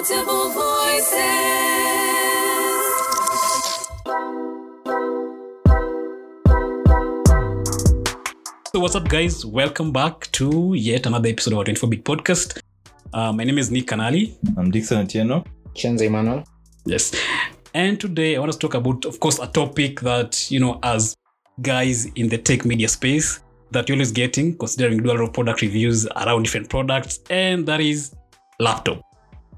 Multiple voices. So, what's up, guys? Welcome back to yet another episode of our 24 Big Podcast. Uh, my name is Nick Kanali. I'm Dixon Atieno. Chenze Emmanuel. Yes. And today I want to talk about, of course, a topic that, you know, as guys in the tech media space that you're always getting, considering we do a lot of product reviews around different products, and that is laptop.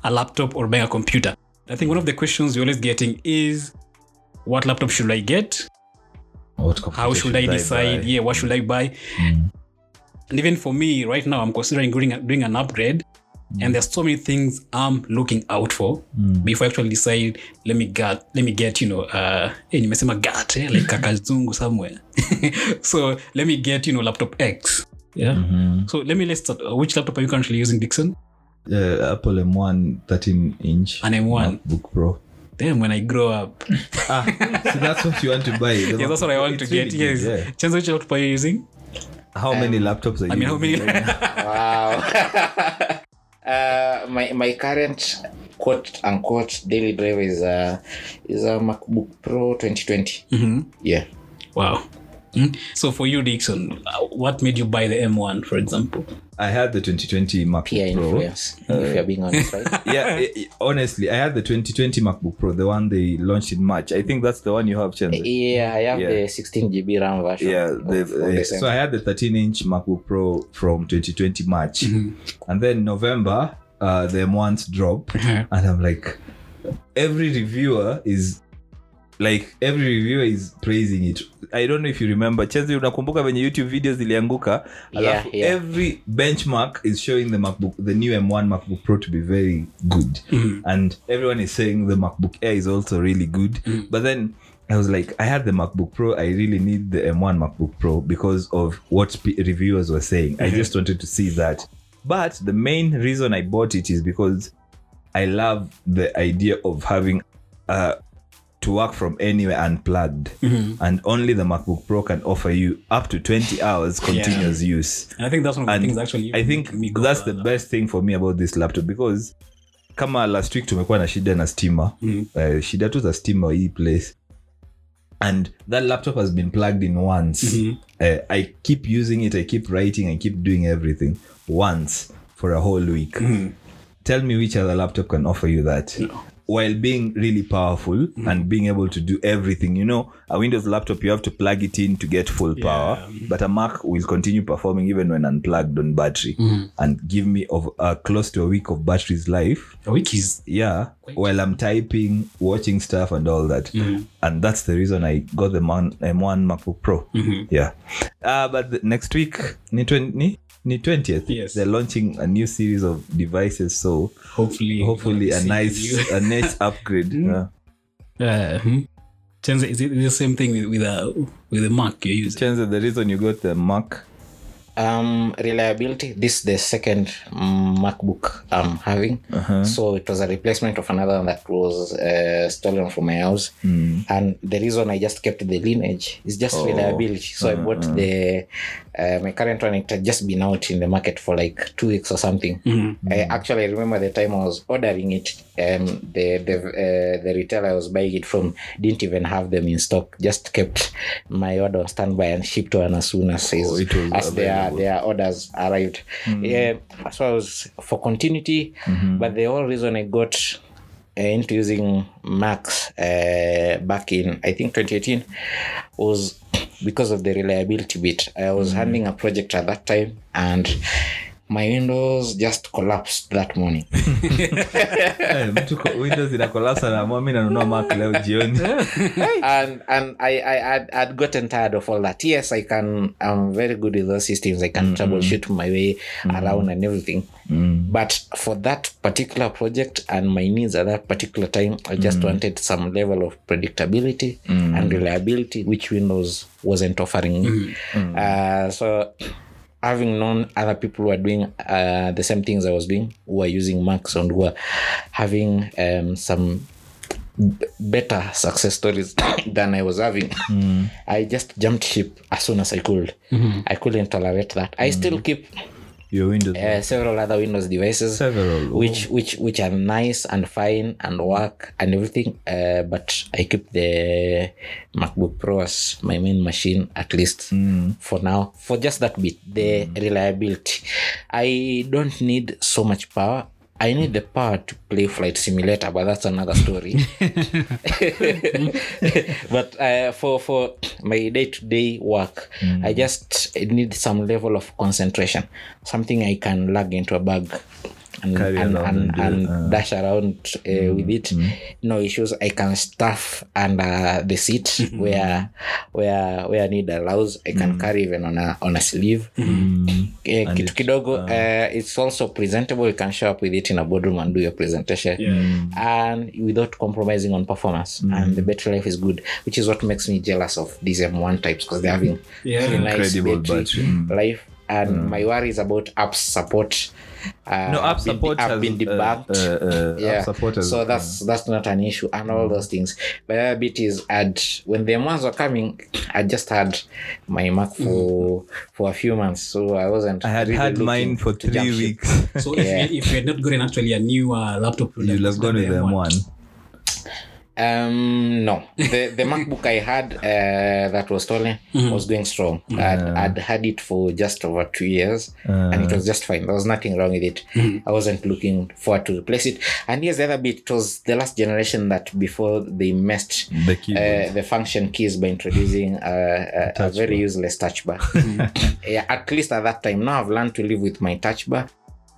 A laptop or buying a computer. I think one of the questions you're always getting is what laptop should I get? How should, should I decide? I Yeah, what should I buy? Mm. And even for me, right now, I'm considering doing, doing an upgrade. And there's so many things I'm looking out for Mm. before I actually decide. Let me get, let me get, you know, uh, hey, nimesema get, eh, like kakazungu somewhere. so let me get, you know, laptop X. Yeah. Mhm. So let me let's start. Uh, which laptop are you currently using, Dixon? Uh, Apple M1 13 inch. An M1. MacBook Pro. Damn, when I grow up. Ah, so that's what you want to buy. Yes, that's what I want to really get. Good, Yes. yeah. Chenzo, which laptop are you using? How um, many laptops are you I mean, how many? Wow. uh, my my current quote unquote daily driver is a is a MacBook Pro 2020. Mm-hmm. Yeah. Wow. Mm. So for you, Dixon, uh, what made you buy the M1, for example? I had the 2020 MacBook Peer Pro. influence. if you're being honest, right? yeah, i- i- honestly, I had the 2020 MacBook Pro, the one they launched in March. I think that's the one you have, Chenze. yeah, I have Yeah. the 16 GB RAM version. Yeah, of- the, of the uh, so I had the 13 inch MacBook Pro from 2020 March, and then November, uh, the M1s drop, Uh-huh. and I'm like, every reviewer is like every reviewer is praising it. I don't know if you remember, Chezi, unakumbuka venye YouTube videos zilianguka, Yeah, alafu yeah. every benchmark is showing the MacBook, the new M1 MacBook Pro to be very good, Mhm. and everyone is saying the MacBook Air is also really good, Mm. but then. I was like, I had the MacBook Pro. I really need the M1 MacBook Pro because of what reviewers were saying. I Mhm. just wanted to see that. But the main reason I bought it is because I love the idea of having uh, to work from anywhere unplugged. Mhm. And only the MacBook Pro can offer you up to 20 hours continuous use. And I think that's one of the And things actually. I think that's the best thing for me about this laptop because kama last week tumekuwa na shida na stima Mhm. uh, shida tu za stima hii place and that laptop has been plugged in once Mhm. uh, i keep using it i keep writing i keep doing everything once for a whole week Mhm. tell me which other laptop can offer you that No. While being really powerful and being able to do everything you know a windows laptop you have to plug it in to get full power. But a mac will continue performing even when unplugged on battery. And give me of uh, close to a week of battery's life. A week is yeah while i'm typing watching stuff and all that. And that's the reason i got the Man- m1 macbook pro. Yeah. Uh, but next week ni, 20, ni, ni 20th Yes. they're launching a new series of devices so hopefully hopefully a nice a nice upgrade yeah. Uh, hmm. Chenze, is it the same thing with with a with the Mac you're using? Chances the reason you got the mac um reliability this is the second macbook i'm having Uh-huh. so it was a replacement of another one that was uh, stolen from my house Mm. and the reason i just kept the lineage is just Oh. reliability so i bought the uh, my current one it had just been out in the market for like two weeks or something Mhm. I actually remember the time I was ordering it. Um, the the uh, the retailer I was buying it from didn't even have them in stock. Just kept my order on standby and shipped one as soon as Oh, as their their orders arrived. Yeah, so I was for continuity. But the whole reason I got uh, into using Max uh, back in I think 2018 was because of the reliability bit. I was handling a project at that time and my windows just collapsed that morning. Eh, mtu ko- windows inakolapsa na mami nanunua mac leo jioni and and I, I had I'd gotten tired of all that. Yes, I can I'm very good with those systems. I can mm-hmm. troubleshoot my way mm-hmm. around and everything. Mm-hmm. But for that particular project and my needs at that particular time, I just wanted some level of predictability and reliability, which Windows wasn't offering me. Uh, so having known other people who are doing uh, the same things I was doing, who are using Macs and who are having um, some b- better success stories than I was having. I just jumped ship as soon as I could. I couldn't tolerate that. I still keep Your Windows. uh, several other Windows devices, Several. which which which are nice and fine and work and everything. Uh, but I keep the MacBook Pro as my main machine at least for now. For just that bit, the reliability. I don't need so much power. I need the power to play Flight Simulator, but that's another story. but uh, for for my day to day work, I just need some level of concentration, something I can lug into a bag. And, Carry and, around and, and do and uh. dash around uh, with it. No issues. I can stuff under the seat where where where need allows i can carry even on a on a sleeve. Eh, kitu kidogo uh, it's also presentable. You can show up with it in a boardroom and do your presentation. And without compromising on performance. And the battery life is good which is what makes me jealous of these m1 types because they're having Yeah. really nice Incredible battery, battery. Mm. life. And my worry is about apps support uh, No, app been- support have has, been uh, debugged uh, uh, yeah support so that's that's not an issue and all those things but the other bit is I'd when the ones were coming I just had my Mac for for a few months so I wasn't I had really had mine for three weeks. So Yeah. if, you, if you had not gotten actually a new uh, laptop, product, You'll have gone with the them M1. Um, no, the the MacBook I had uh, that was stolen was going strong. I'd, I'd had it for just over two years, and it was just fine. There was nothing wrong with it. I wasn't looking forward to replace it. And here's the other bit: it was the last generation that before they messed The uh, the function keys by introducing uh, a, a very useless touch bar. yeah, at least at that time. Now I've learned to live with my touch bar.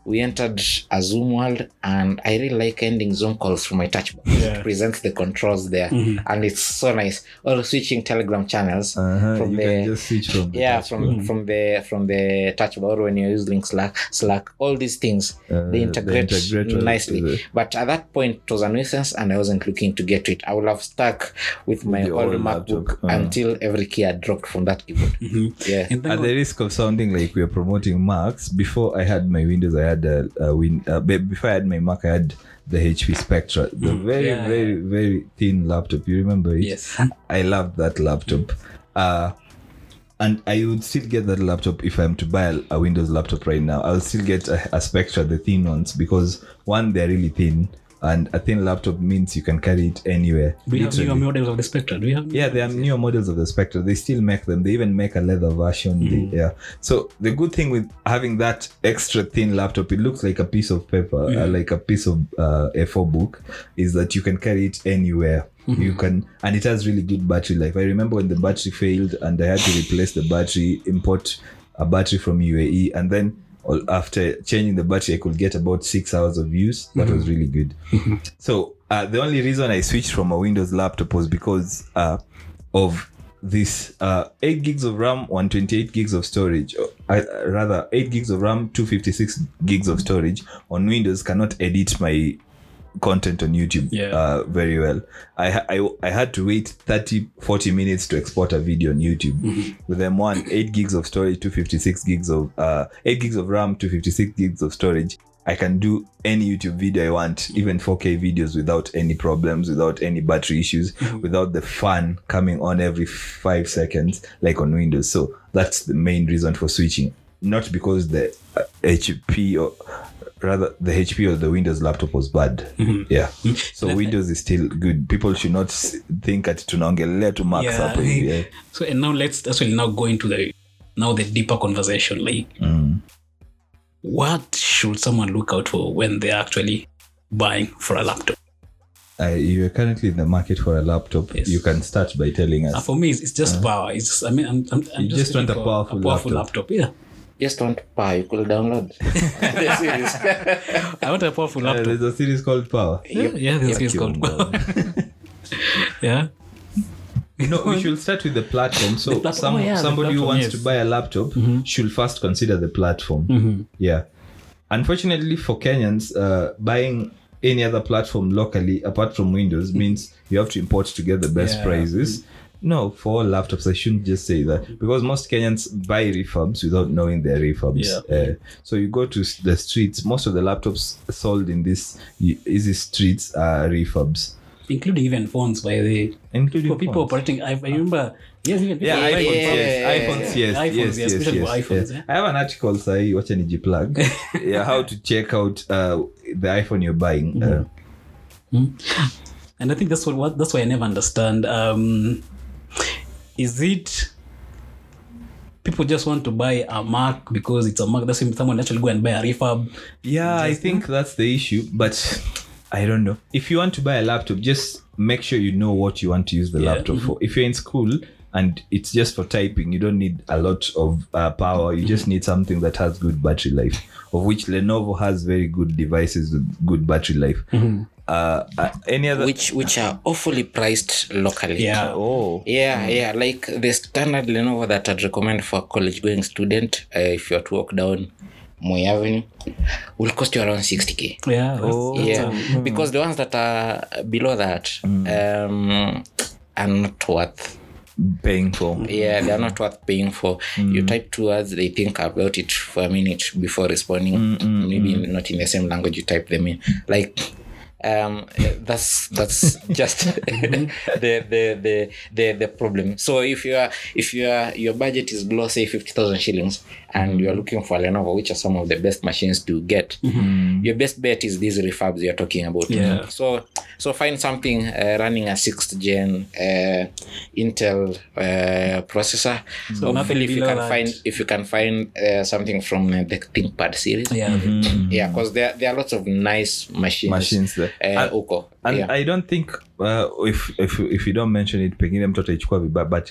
We entered a Zoom world, and I really like ending Zoom calls from my touch bar. Yeah. It presents the controls there, and it's so nice. Or switching Telegram channels Uh-huh, from you the can just switch from the yeah from from the from the touch bar when you're using Slack, Slack, all these things Uh, they the integrate integrator nicely. is But at that point, it was a nuisance, and I wasn't looking to get to it. I would have stuck with my old MacBook laptop, uh. until every key had dropped from that keyboard. Yeah. And then At the risk of sounding like we are promoting Macs, before I had my Windows, I had a, a win. Uh, before I had my Mac, I had the HP Spectre, the very, Yeah. very, very thin laptop. You remember it? Yes. I loved that laptop. Uh, and I would still get that laptop if I'm to buy a, a Windows laptop right now. I'll still get a, a Spectre, the thin ones, because one, they're really thin, and a thin laptop means you can carry it anywhere. we have newer models of the Spectre. Do we have? Yeah, there are newer models of the Spectre. They still make them. They even make a leather version. They, yeah. So the good thing with having that extra thin laptop, it looks like a piece of paper, uh, like a piece of uh, A4 book, is that you can carry it anywhere. You can, and it has really good battery life. I remember when the battery failed and I had to replace the battery, import a battery from UAE, and then after changing the battery, I could get about six hours of use. That was really good. So uh, the only reason I switched from a Windows laptop was because uh, of this uh, 8 gigs of RAM, 128 gigs of storage. Uh, I, rather, 8 gigs of RAM, 256 gigs of storage on Windows cannot edit my content on YouTube Yeah. uh, very well. I, I I had to wait 30 40 minutes to export a video on YouTube. With M1, 8 gigs of storage, 256 gigs of uh, 8 gigs of RAM, 256 gigs of storage. I can do any YouTube video I want, even 4K videos without any problems, without any battery issues, without the fan coming on every five seconds, like on Windows. So that's the main reason for switching. Not because the uh, HP or rather the HP or the Windows laptop was bad. Yeah. So Windows is still good. People should not think at tunaongelea to Macs Yeah. hapo hivi. Yeah. So and now let's actually now go into the now the deeper conversation. Like, what should someone look out for when they're actually buying for a laptop? Uh, you are currently in the market for a laptop. Yes. You can start by telling Uh, us. for me, it's, it's just power. It's just, I mean, I'm, I'm, I'm just, just want a powerful powerful laptop. laptop. Yeah, Just want power, you could download. the series. I want a powerful Uh, laptop. there's a series called Power. yeah, yeah, this is called power. yeah, You know, we should start with the platform. So, The platform. some, Oh, yeah, the somebody who wants yes. Mm-hmm. to buy a laptop should first consider the platform. Yeah. Unfortunately for Kenyans, uh, buying any other platform locally apart from Windows means you have to import to get the best Yeah. prices. No, for laptops, I shouldn't just say that because most Kenyans buy refurbs without knowing they're refurbs. Yeah. Uh, so you go to the streets, most of the laptops sold in this y- easy streets are refurbs, including even phones by the including for people phones. operating. I, I remember Yes, even people yeah, iPhones, yes, yeah, iPhones, yes, iPhones, yes, yes, especially yes, for iPhones, yes. yeah. I have an article sahi, wacha nijiplug. yeah, how to check out uh, the iPhone you're buying. Uh, and I think that's what, what that's why I never understand. Um, is it people just want to buy a Mac because it's a Mac? That's someone actually go and buy a refurb. yeah, I think that's the issue, but I don't know. If you want to buy a laptop, just make sure you know what you want to use the Yeah. laptop for. If you're in school and it's just for typing, you don't need a lot of uh, power. You just need something that has good battery life, of which Lenovo has very good devices with good battery life. Uh, uh, any other? which which are awfully priced locally Yeah. oh, yeah yeah like the standard lenovo that i'd recommend for a college going student uh, if you're to walk down Moy Avenue will cost you around 60k Yeah. that's- Oh. yeah because the ones that are below that um are not worth paying for. yeah they're not worth paying for you type two words they think about it for a minute before responding maybe not in the same language you type them in like um that's that's just the, the the the the problem so if you are if you are your budget is below say 50000 shillings and you are looking for lenovo which are some of the best machines to get your best bet is these refabs you're talking about Yeah. so so find something uh, running a sixth gen uh, intel uh, processor so nothing hopefully if you can that. find if you can find uh, something from uh, the thinkpad series Yeah. yeah because there, there are lots of nice machines Machines there. And- and yeah. i don't think uh, if, if if you don't mention it pengine mtu ataichukua vibaya but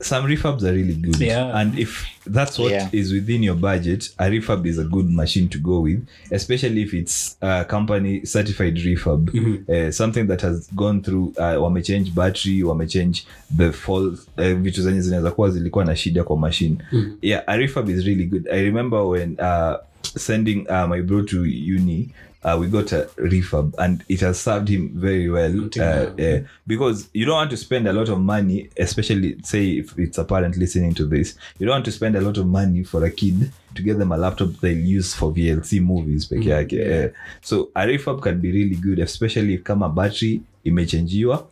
some refabs are really good. Yeah. and if that's what Yeah. is within your budget a refab is a good machine to go with especially if it's a company certified refurb. Uh, something that has gone through uh, wamechange battery wamechange the fall uh, vitu zenye zinaweza kuwa zilikuwa na shida kwa machine. Yeah a refab is really good. I remember when uh, sending uh, my bro to uni uh, we got a refurb and it has served him very well uh, uh, because you don't want to spend a lot of money especially say if it's a parent listening to this you don't want to spend a lot of money for a kid to get them a laptop they'll use for vlc movies peke yake Eh, so a refurb can be really good especially if kama battery imechenjiwa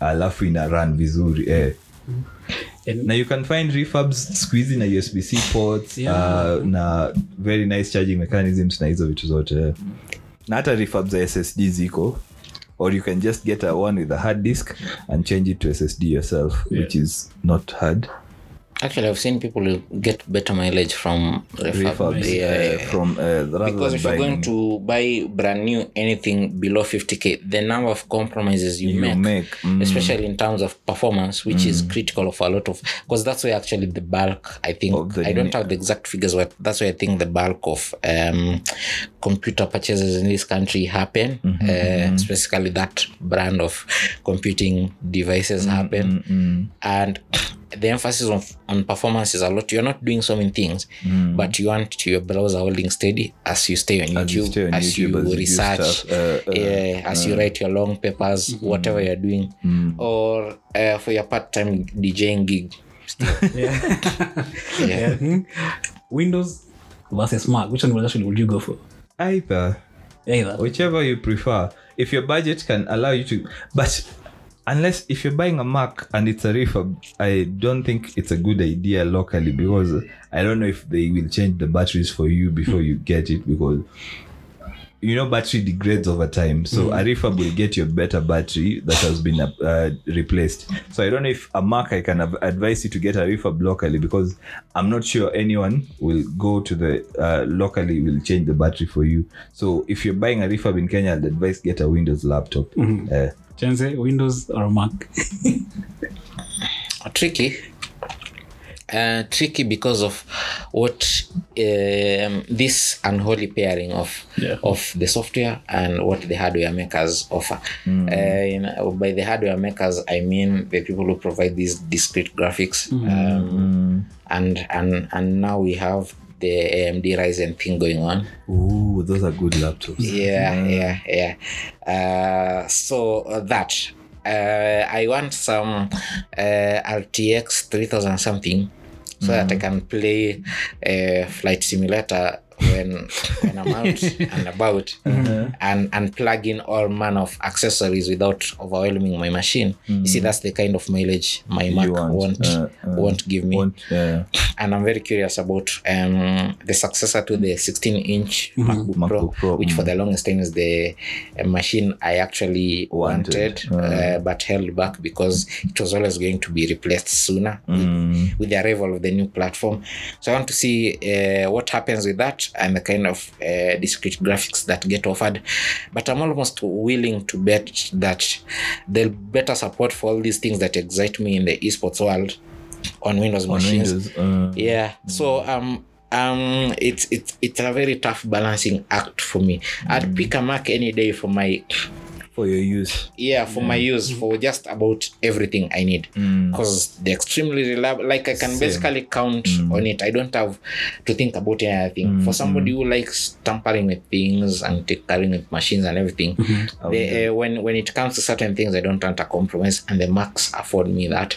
alafu ina run vizuri eh. And- na you can find refurbs squeezy na usb-c ports Yeah. uh, na very nice charging mechanisms na hizo vitu zote na hata refurbs za ssd ziko. Or you can just get a one with a hard disk and change it to ssd yourself which is not hard actually i've seen people get better mileage from refurb. refurbs Yeah, uh, yeah, from uh, because if you're going to buy brand new anything below 50k the number of compromises you, You make, make, mm. especially in terms of performance which is critical of a lot of because that's where actually the bulk i think i don't unit. have the exact figures but that's where i think the bulk of um, computer purchases in this country happen uh, specifically that brand of computing devices happen and the emphasis on, on performance is a lot you're not doing so many things but you want your browser holding steady as you stay on As you youtube stay on as YouTube, you as you research stuff, uh, uh, yeah, as you write your long papers whatever you're doing or uh, for your part-time djing gig Yeah. Mhm. Windows versus Mac. Which one would actually would you go for? either Either. whichever you prefer if your budget can allow you to but unless if you're buying a mac and it's a refurb i don't think it's a good idea locally because i don't know if they will change the batteries for you before you get it because you know battery degrades over time. So a refurb will get you a better battery that has been uh, replaced. So i don't know if a mac i can advise you to get a refurb locally because i'm not sure anyone will go to the uh, locally will change the battery for you. So if you're buying a refurb in kenya i'd advise get a windows laptop. Uh, Chenze, Windows or Mac? tricky uh, tricky because of what um, this unholy pairing of Yeah. of the software and what the hardware makers offer. Uh, in, by the hardware makers, I mean the people who provide these discrete graphics, um, and and and now we have the AMD Ryzen thing going on. ooh those are good laptops. Yeah yeah. yeah uh, so uh, that uh, i want some uh, rtx 3000 something so that i can play uh, flight simulator when when I'm out and about and and plug in all manner of accessories without overwhelming my machine. You see, that's the kind of mileage my Mac want, won't uh, uh, won't give me. Want- yeah. And I'm very curious about um, the successor to the 16 inch MacBook, Pro, MacBook Pro, which for the longest time is the uh, machine I actually Wanted. wanted, uh, but held back because it was always going to be replaced sooner with, with the arrival of the new platform. So I want to see uh, what happens with that and the kind of uh, discrete graphics that get offered. But I'm almost willing to bet that there'll better support for all these things that excite me in the esports world on Windows On machines. Windows. uh, Yeah. So um um it's it's it's a very tough balancing act for me. I'd pick a Mac any day for my for your use. yeah for my use for just about everything I need mm. because they're extremely reliable. Like I can basically count mm. on it. I don't have to think about anything. For mm, somebody who likes tampering with things and tinkering with machines and everything, mm-hmm. they, uh, when when it comes to certain things, I don't want a compromise, and the Macs afford me that.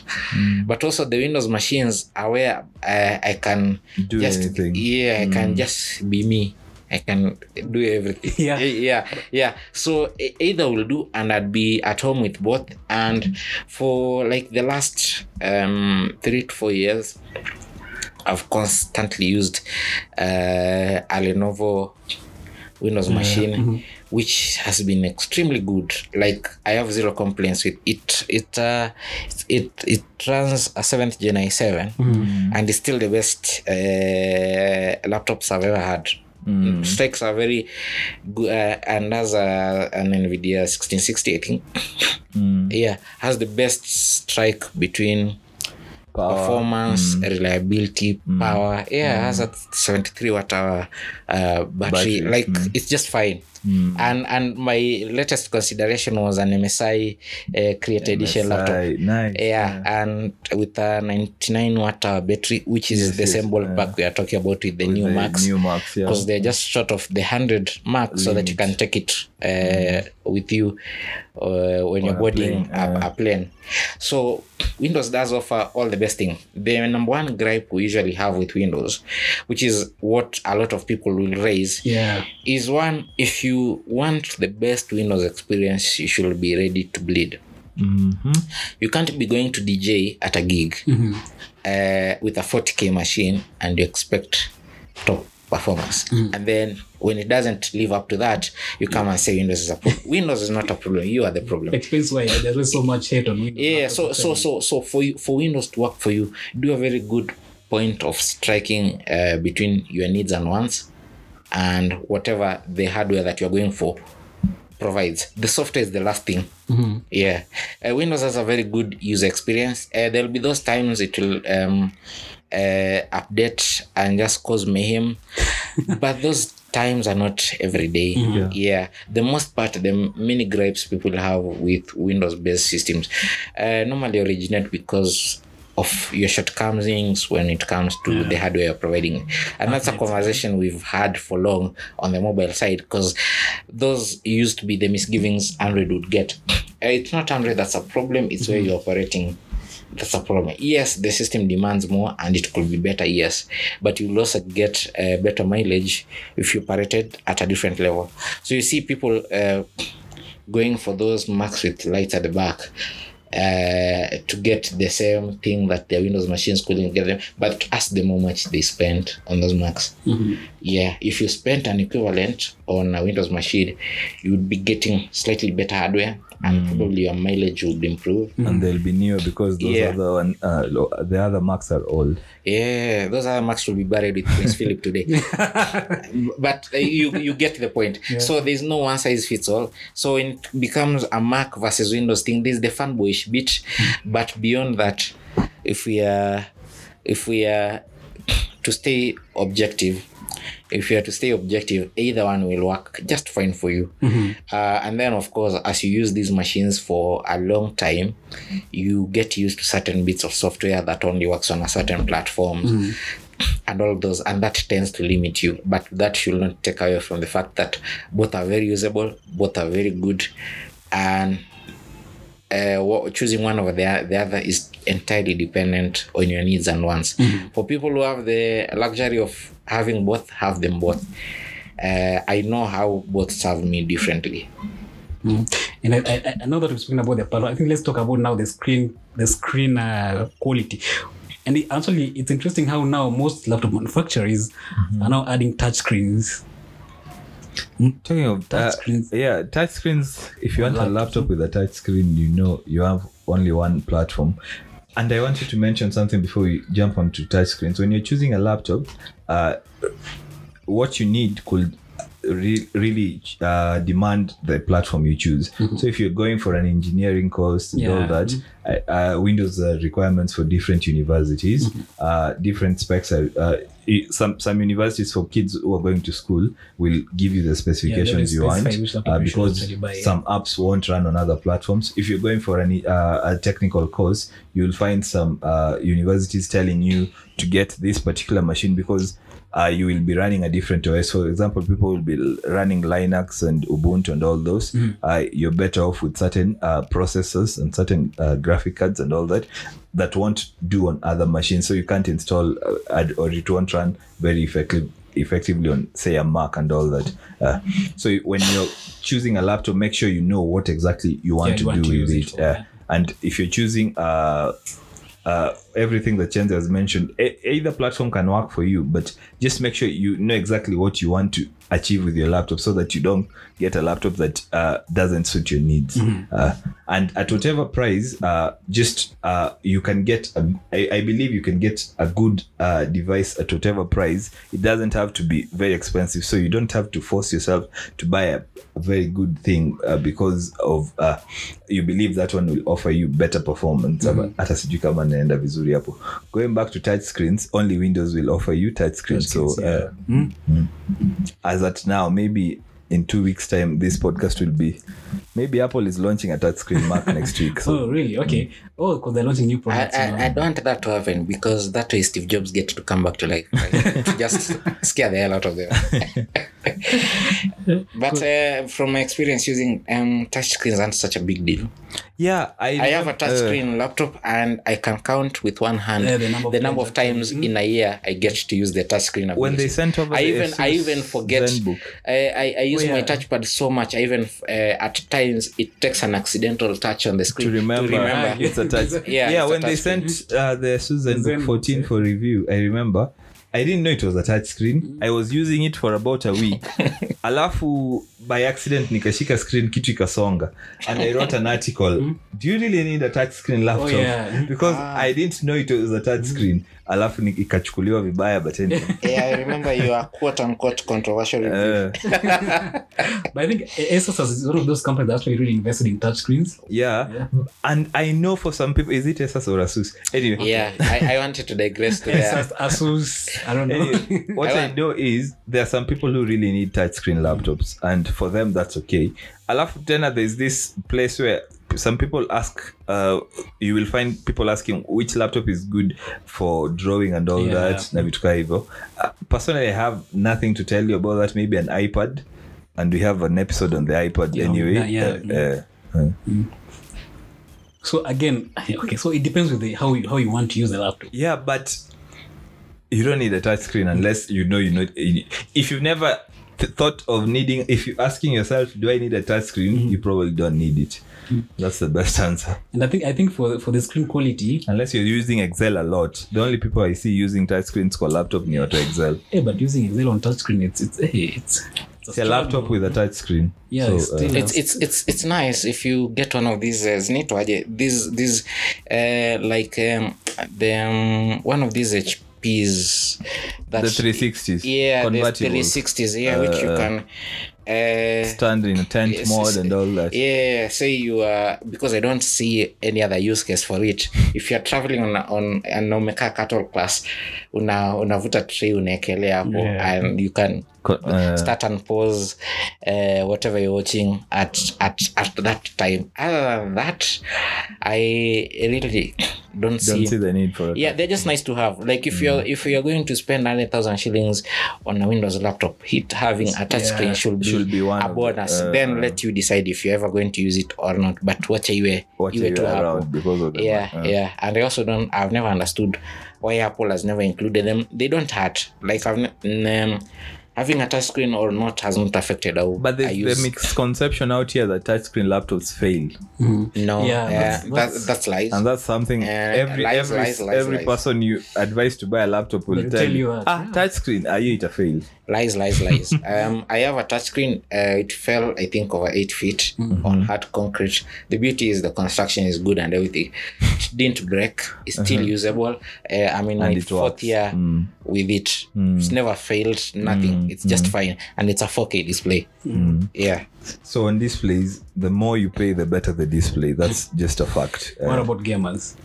But also the Windows machines are where uh, I can Do just anything. yeah, I can just be me. I can do everything. Yeah. Eh, yeah, yeah. So either will do, and I'd be at home with both. And for like the last um three to four years, I've constantly used uh, a Lenovo Windows machine, which has been extremely good. Like I have zero complaints with it. It uh, it it runs a seventh Gen i7, and it's still the best uh, laptops I've ever had. Strikes are very good, uh, and as a, an NVIDIA 1660, I think. Yeah, has the best strike between Power. performance, reliability, power. Yeah, mm. has a 73 watt hour uh, battery. Battery, Like it's just fine. And and my latest consideration was an MSI uh, Create Edition laptop. Nice. nice. Yeah, and with a 99 watt hour battery, which is Yes, the yes, same ballpark we are talking about with the new The Max Max, yeah. because they're just short of the 100 mark so that you can take it uh, with you uh, when you're a boarding plane, a, a plane. So Windows does offer all the best thing. The number one gripe we usually have with Windows, which is what a lot of people will raise, Yeah. is one if you want the best Windows experience, you should be ready to bleed. You can't be going to DJ at a gig uh, with a 40k machine and you expect top performance. And then when it doesn't live up to that, you come and say Windows is a problem. Windows is not a problem. You are the problem. Explains why there is so much hate on Windows. Yeah, so so so so for you, for Windows to work for you, do a very good point of striking uh, between your needs and wants, and whatever the hardware that you're going for provides. The software is the last thing. Yeah, uh, Windows has a very good user experience. Uh, there'll be those times it will um, uh, update and just cause mayhem, but those times are not every day. Yeah, the most part, the many gripes people have with Windows-based systems uh, normally originate because of your shortcomings when it comes to the hardware you're providing. And that's a conversation we've had for long on the mobile side because those used to be the misgivings Android would get. Uh, It's not Android that's a problem, it's where you're operating. That's a problem. Yes, the system demands more and it could be better, yes. But you'll also get uh, better mileage if you operated at a different level. So you see people uh, going for those marks with lights at the back uh, to get the same thing that their Windows machines couldn't get them. But ask them how much they spent on those Macs. Yeah, if you spent an equivalent on a Windows machine, you would be getting slightly better hardware and probably your mileage would improve. and they'll be newer because those Yeah. other one, uh, the other Macs are old. Yeah, those other Macs will be buried with Prince Philip today. but uh, you you get the point. So there's no one size fits all. So when it becomes a Mac versus Windows thing, there's the fanboyish bit. But beyond that, if we are if we are to stay objective, if you are to stay objective, either one will work just fine for you. Uh, and then, of course, as you use these machines for a long time, you get used to certain bits of software that only works on a certain platform. And all those, and that tends to limit you. But that should not take away from the fact that both are very usable, both are very good, and uh, choosing one over the, the other is entirely dependent on your needs and wants. For people who have the luxury of having both have them both uh, i know how both serve me differently Mm. And I, I, I know that we've spoken about the panel. I think let's talk about now the screen, the screen uh, quality. And it, actually, it's interesting how now most laptop manufacturers are now adding touch screens. Talking of Touch uh, screens. yeah, touch screens. If you want a laptop. laptop with a touch screen, you know you have only one platform. And I wanted to mention something before we jump onto touch screens. When you're choosing a laptop, uh, what you need could re- really uh, demand the platform you choose. So if you're going for an engineering course and all Yeah. that, uh, uh, Windows uh, requirements for different universities, uh, different specs. Are, uh, some some universities for kids who are going to school will give you the specifications you want specify which laptop uh, because yeah. some apps won't run on other platforms. If you're going for any uh, a technical course, you'll find some uh, universities telling you to get this particular machine because uh, you will be running a different OS. For example, people will be running Linux and Ubuntu and all those. Mm-hmm. Uh, you're better off with certain uh, processors and certain uh, graphic cards and all that that won't do on other machines. So you can't install uh, or it won't run very effective, effectively on, say, a Mac and all that. Uh, so when you're choosing a laptop, make sure you know what exactly you want Yeah, to you want do to with it. it for, uh, yeah. and if you're choosing uh, uh, everything that Chenze has mentioned, e- either platform can work for you, but just make sure you know exactly what you want to achieve with your laptop so that you don't get a laptop that uh, doesn't suit your needs. Uh, and at whatever price, uh, just uh, you can get, a, I, I believe you can get a good uh, device at whatever price. It doesn't have to be very expensive, so you don't have to force yourself to buy a, a very good thing uh, because of uh, you believe that one will offer you better performance. mm Hata sijui kama naenda vizuri hapo. Going back to touch screens, only Windows will offer you touch screens. So screens, yeah. uh, mm. as at now, maybe in two weeks' time, this podcast will be. Maybe Apple is launching a touch screen Mac next week. So Oh, really? Okay. Oh, because they're launching new I, products. now. I, I don't want that to happen because that way Steve Jobs get to come back to life. Like, to just scare the hell out of them. but uh, from my experience using um, touch screens aren't such a big deal. Yeah, I, I have a uh, touch screen laptop and I can count with one hand Yeah, the the number number of, of times times in a year I get to use the touch screen. when they sent over I the even I even forget. I, I, I use Oh, my touchpad so much. I even uh, at times it takes an accidental touch on the to screen remember, remember. it's a touch. Yeah, yeah. when they touch sent uh, the Asus ZenBook 14 book, for review, I remember. I didn't know it was a touch screen. I was using it for about a week. Alafu by accident nikashika screen kitu ikasonga and I wrote an article. Do you really need a touch screen laptop? yeah. Because I didn't know it was a touch screen. Alafu ikachukuliwa vibaya but anyway. yeah, I remember your quote unquote controversial. Uh, But I think Asus is one of those companies that actually really invested in touch screens. yeah. Yeah. And I know for some people, is it Asus or Asus? Anyway. yeah, I, I wanted to digress to. Asus, Asus, I don't know. Anyway, what I I, know is there are some people who really need touchscreen laptops, and for them that's okay. Alafu tena there's this place where some people ask, uh, you will find people asking which laptop is good for drawing and all Yeah. that. Na vitu kaa hivyo. Uh, personally, I have nothing to tell you about that. Maybe an iPad, and we have an episode on the iPad Yeah, anyway. yeah, yeah. Uh, uh, So again, okay, so it depends with the, how you, how you want to use the laptop. Yeah, but you don't need a touch screen unless you know you know. If you've never th- thought of needing, if you're asking yourself, "Do I need a touch screen?" You probably don't need it. That's the best answer. And I think I think for for the screen quality, Unless you're using Excel a lot. The only people I see using touch screens for laptop near to Excel. hey, but using Excel on touch screen, it's it's hey, it's it's It's a laptop with a touch screen. Yeah, so, it's uh, it's it's it's it's nice if you get one of these uh, these these uh, like um, the um, one of these HPs that the 360s. yeah the 360s yeah which you can uh, Stand in a tent Yes, mode and all that. yeah say you are because i don't see any other use case for it if you're traveling on, on and umekaa cattle class una unavuta tree unaekelea hapo Yeah. and you can uh, start and pause uh, whatever you're watching at at at that time. Other than that i really don't, see, don't see the need for it. Yeah they're just nice to have. Like if you're if you're going to spend 100000 shillings on a windows laptop hit having a touch screen should be, Should be one a of the- bonus. uh, then let you decide if you're ever going to use it or not. But watch iwe Watch iwe you to around because of the yeah uh, yeah. And i also don't i've never understood why apple has never included them. They don't hurt. Like i've um, having a touch screen or not has not affected how but the, I use the misconception out here that touch screen laptops fail mm. no Yeah, yeah, that's- that, that's- that's lies and that's something Uh, every lies, every lies, lies, every lies. person you advise to buy a laptop will They'll tell, tell you, ah yeah. touch screen are you it a fail lies lies lies um i have a touch screen uh, it fell i think over eight feet Mm-hmm. on hard concrete the beauty is the construction is good and everything it didn't break it's still usable uh, i mean Uh-huh. And my fourth works. Mm. Year with it. It's never failed nothing. It's just fine. And it's a 4k display. Yeah. So on displays the more you pay the better the display. That's just a fact. Uh, what about gamers?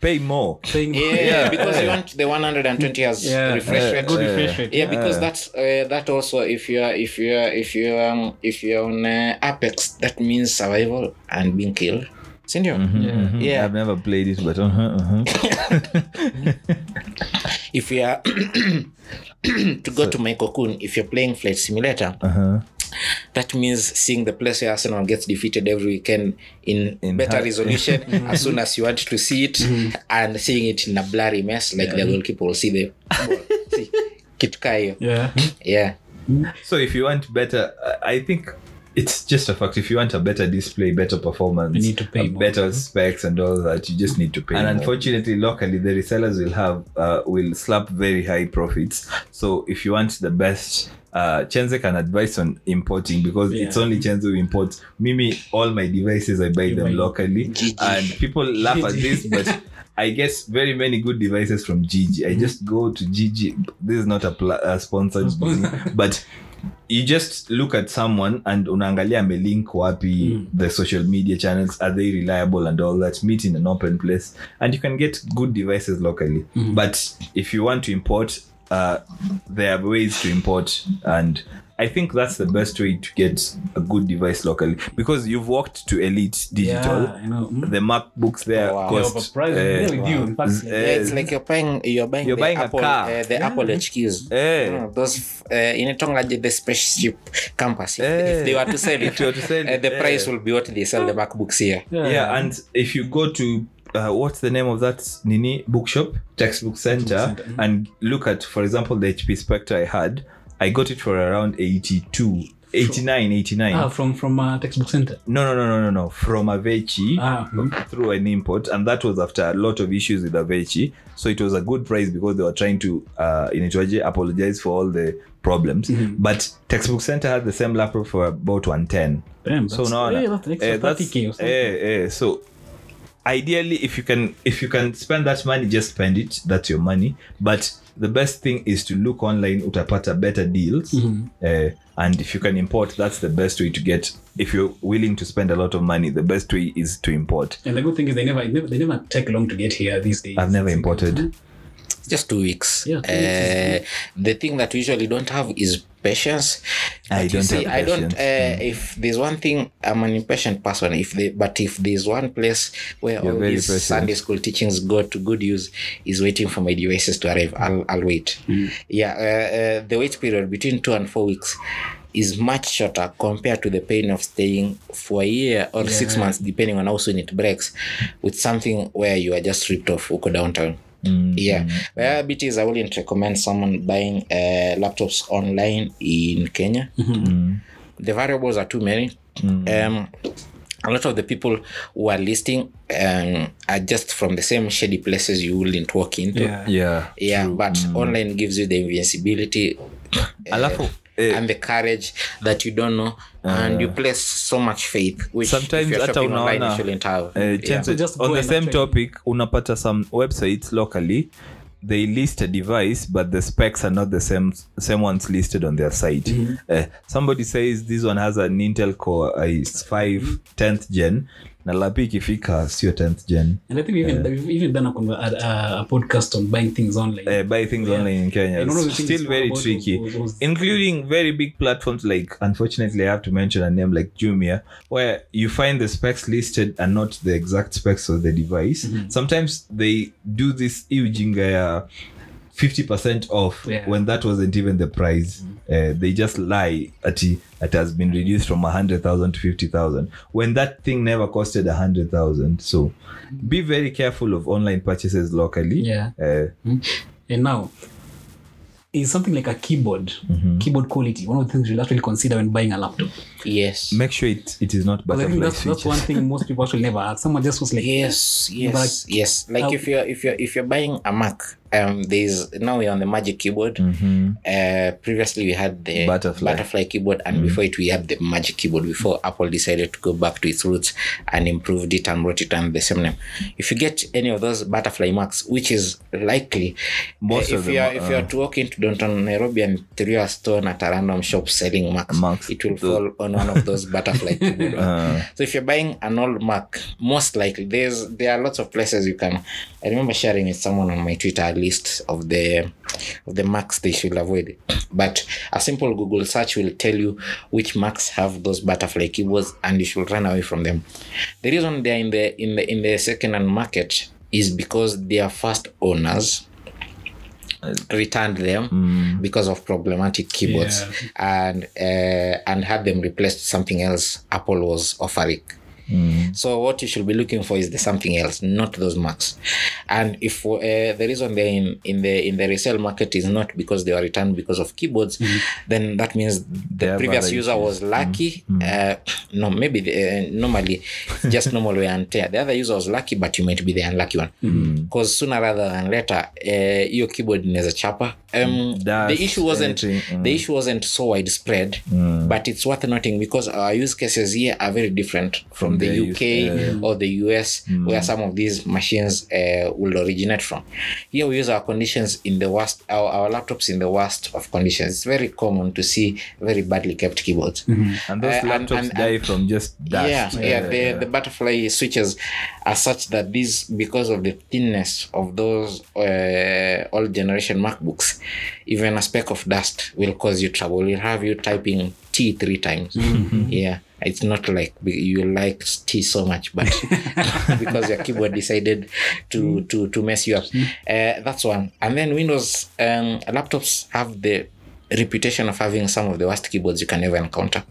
pay more. Paying yeah, because you want the 120 hertz yeah. refresh rate. Good refresh rate. Yeah because that's uh, that also if you're if you're if you um if you're on uh, apex that means survival and being killed Sindio? Mhm. Yeah. i've never played it but uh-huh, uh-huh. if you are to go to my cocoon if you're playing flight simulator Uh-huh. that means seeing the place where arsenal gets defeated every weekend in, In better her- resolution as soon as you want to see it and seeing it in a blurry mess like the goalkeeper will see the ball. see kitu kaa hiyo yeah yeah so if you want better I think it's just a fact if you want a better display better performance You need to pay a more. better specs and all that you just need to pay and more. unfortunately locally the resellers will have uh, will slap very high profits so if you want the best uh, Chenze can advise on importing because Yeah. it's only Chenze who imports. Mimi, all my devices I buy them buy- locally, GG. and people laugh at this, but I guess very many good devices from GG. I just go to GG. This is not a, pla- a sponsored, but you just look at someone and unaangalia amelink wapi the social media channels are they reliable and all that meet in an open place and you can get good devices locally. But if you want to import uh, there are ways to import and i think that's the best way to get a good device locally because you've walked to elite digital yeah I know Mm. the macbooks there Oh, wow. They're cost overpriced. uh, They're with you. Fact, z- Yeah, it's like you're buying you're buying You're the buying a Apple car. uh, the Apple HQs. Eh. Mm, those uh, inatongaje the spaceship campus. If, Eh. if they were to sell it, If were to sell uh, it, the eh. price will be what they sell the MacBooks here. yeah and if you go to uh, what's the name of that nini bookshop textbook center, Center, mhm. and look at for example the hp spectre i had i got it for around 82 89 89 ah from from uh, textbook center. No no no no no no. From avechi ah mm. through an import and that was after a lot of issues with avechi. So it was a good price because they were trying to uh initwaje apologize for all the problems. But textbook center had the same laptop for about 110 Damn, so now yeah, that's an extra 30K or something. eh, eh, so ideally if you can if you can spend that money just spend it. That's your money. But the best thing is to look online utapata better deals. Mm-hmm. uh, and if you can import that's the best way to get if you're willing to spend a lot of money the best way is to import. And the good thing is they never, they never they never take long to get here these days. I've never imported Just two weeks. Yeah, two uh, the thing that we usually don't have is patience. I But you don't see, have I don't. patience. Uh, If there's one thing, I'm an impatient person. If they, but if there's one place where You're all these patient. Sunday school teachings go to good use, is waiting for my devices to arrive. I'll, I'll wait. Yeah, uh, uh, the wait period between two and four weeks is much shorter compared to the pain of staying for a year or six months, depending on how soon it breaks, with something where you are just ripped off Uko downtown. Yeah, where BT is I wouldn't recommend someone buying uh, laptops online in Kenya. The variables are too many. Um, a lot of the people who are listing um, are just from the same shady places you wouldn't walk into. yeah. Yeah Yeah, but online gives you the invincibility. Alafu eh, and the courage that you don't know, and you place so much faith. Which Sometimes if you're hata online, you unaona, shouldn't have. Uh, Yeah. So just on the same topic unapata some websites locally they list a device but the specs are not the same same ones listed on their site Mm-hmm. uh, somebody says this one has an intel core uh, i5 10th gen na lapi ikifika sio 10th gen And I think we've even, we've even done a, conver- a, a, a podcast on buying things online. uh, buy things Yeah. online in Kenya. And one of the It's things still very about tricky, including very big platforms like. Unfortunately, I have to mention a name like Jumia, where you find the specs listed and not the exact specs of the device. Mm-hmm. Sometimes they do this ujinga fifty percent off Yeah. Mm-hmm. when that wasn't even the price. Uh, they just lie at it has been reduced from a hundred thousand to fifty thousand when that thing never costed a hundred thousand. So be very careful of online purchases locally. Yeah. Uh, And now, is something like a keyboard, Mm-hmm. keyboard quality, one of the things you'll actually consider when buying a laptop. yes make sure it, it is not Because I think that's, that's one thing most people actually never ask. Someone just was like, yes But yes yes like how- if you're if you're if you're buying a mac um there's now we're on the magic keyboard Mm-hmm. uh previously we had the Butterfly. keyboard and before it we had the magic keyboard before apple decided to go back to its roots and improved it and brought it under the same name if you get any of those butterfly macs which is likely Most uh, if you are are, if you are to walk into downtown nairobi and through a store at a random shop selling macs, Macs. it will fall on one of those butterfly keyboard Uh, so if you're buying an old Mac, most likely there's there are lots of places you can. I remember sharing with someone on my Twitter list of the of the Macs they should avoid. But a simple Google search will tell you which Macs have those butterfly keyboards, and you should run away from them. The reason they're in the in the in the second-hand market is because their first owners returned them because of problematic keyboards and uh, and had them replaced something else apple was offering so what you should be looking for is the something else not those Macs. And if uh, the reason they're in, in the in the resale market is not because they were returned because of keyboards then that means the previous user was lucky. Uh, no maybe the, uh, normally just normal wear and tear. The other user was lucky but you might be the unlucky one. Because sooner rather than later uh, your keyboard inaweza chapa um, the issue wasn't mm. the issue wasn't so widespread but it's worth noting because our use cases here are very different from, the their uk yeah. or the us where some of these machines uh, will originate from here we use our conditions in the worst our, our laptops in the worst of conditions it's very common to see very badly kept keyboards and those Uh, laptops and- die from just dust. yeah, yeah, the, the butterfly switches are such that these, because of the thinness of those uh, old generation MacBooks, even a speck of dust will cause you trouble. Will have you typing T three times. Yeah, it's not like you like T so much, but because your keyboard decided to to to mess you up. Uh, that's one. And then Windows um, laptops have the reputation of having some of the worst keyboards you can ever encounter.